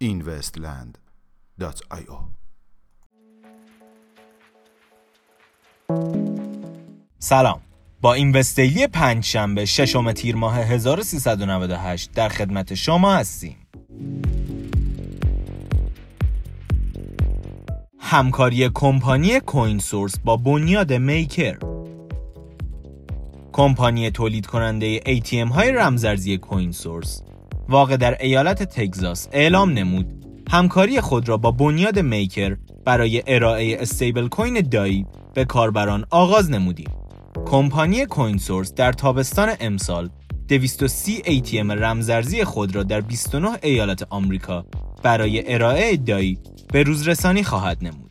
investland.io سلام. با این وستیلی پنج شنبه ششم تیر ماه 1398 در خدمت شما هستیم. همکاری کمپانی کوین سورس با بنیاد میکر کمپانی تولید کننده ATM های رمزارزی کوین سورس واقع در ایالت تگزاس اعلام نمود همکاری خود را با بنیاد Maker برای ارائه stablecoin DAI به کاربران آغاز نمودیم. کمپانی Coinsource در تابستان امسال 230 ATM رمزارزی خود را در 29 ایالت آمریکا برای ارائه DAI به روزرسانی خواهد نمود.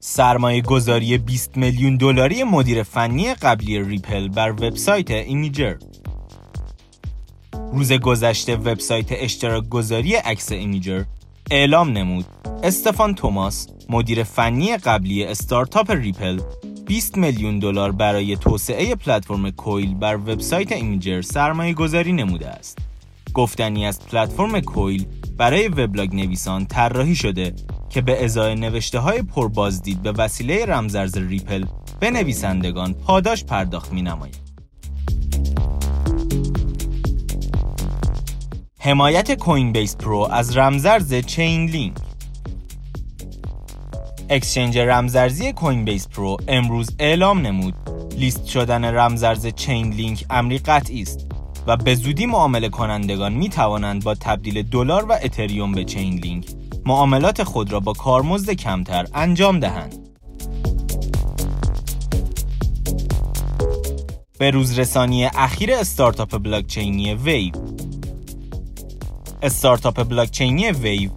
سرمایه گذاری 20 میلیون دلاری مدیر فنی قبلی Ripple بر وبسایت Imgur روز گذشته وبسایت اشتراک گذاری عکس Imgur اعلام نمود استفان توماس مدیر فنی قبلی استارتاپ Ripple 20 میلیون دلار برای توسعه پلتفرم Coil بر وبسایت Imgur سرمایه گذاری نموده است. گفتنی است پلتفرم Coil برای وبلاگ نویسان طراحی شده که به ازای نوشته های پربازدید به وسیله رمزارز Ripple به نویسندگان پاداش پرداخت می نماید. حمایت کوین بیس پرو از رمزرز چین لینک اکسچنج رمزرزی کوین بیس پرو امروز اعلام نمود. لیست شدن رمزارز Chainlink امری قطعی است. و به زودی معامله کنندگان می توانند با تبدیل دلار و اتریوم به Chainlink معاملات خود را با کارمزد کمتر انجام دهند. به روزرسانی اخیر استارتاپ بلاکچینی ویو استارتاپ بلاکچینی ویو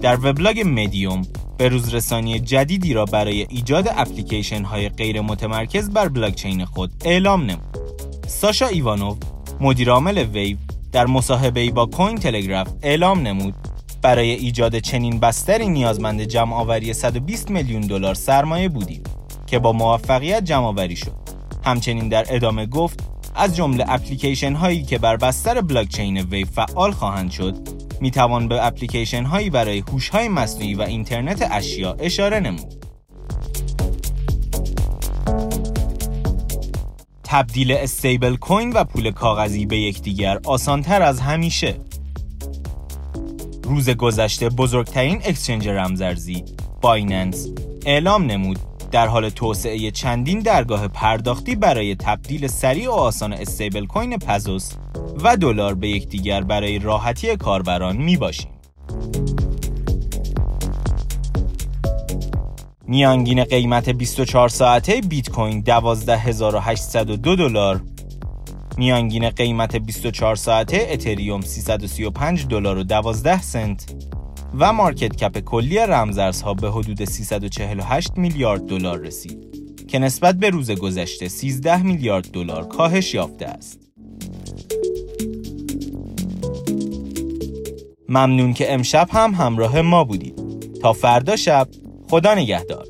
در وبلاگ مدیوم به روزرسانی جدیدی را برای ایجاد اپلیکیشن های غیر متمرکز بر بلاکچین خود اعلام نمود. ساشا ایوانوف مدیرعامل ویو در مصاحبه با کوین تلگراف اعلام نمود برای ایجاد چنین بستری نیازمند جمع آوری 120 میلیون دلار سرمایه بودیم که با موفقیت جمع آوری شد. همچنین در ادامه گفت از جمله اپلیکیشن هایی که بر بستر بلاکچین ویو فعال خواهند شد می توان به اپلیکیشن هایی برای هوش های مصنوعی و اینترنت اشیا اشاره نمود. تبدیل استیبل کوین و پول کاغذی به یکدیگر آسانتر از همیشه روز گذشته بزرگترین اکسچنج رمزارزی بایننس اعلام نمود در حال توسعه چندین درگاه پرداختی برای تبدیل سریع و آسان استیبل کوین پزوس و دلار به یکدیگر برای راحتی کاربران می باشیم. میانگین قیمت 24 ساعته بیت کوین 12802 دلار میانگین قیمت 24 ساعته اتریوم 335 دلار و 12 سنت و مارکت کپ کلی رمزارزها به حدود 348 میلیارد دلار رسید که نسبت به روز گذشته 13 میلیارد دلار کاهش یافته است. ممنون که امشب هم همراه ما بودید. تا فردا شب خدا نگهدار.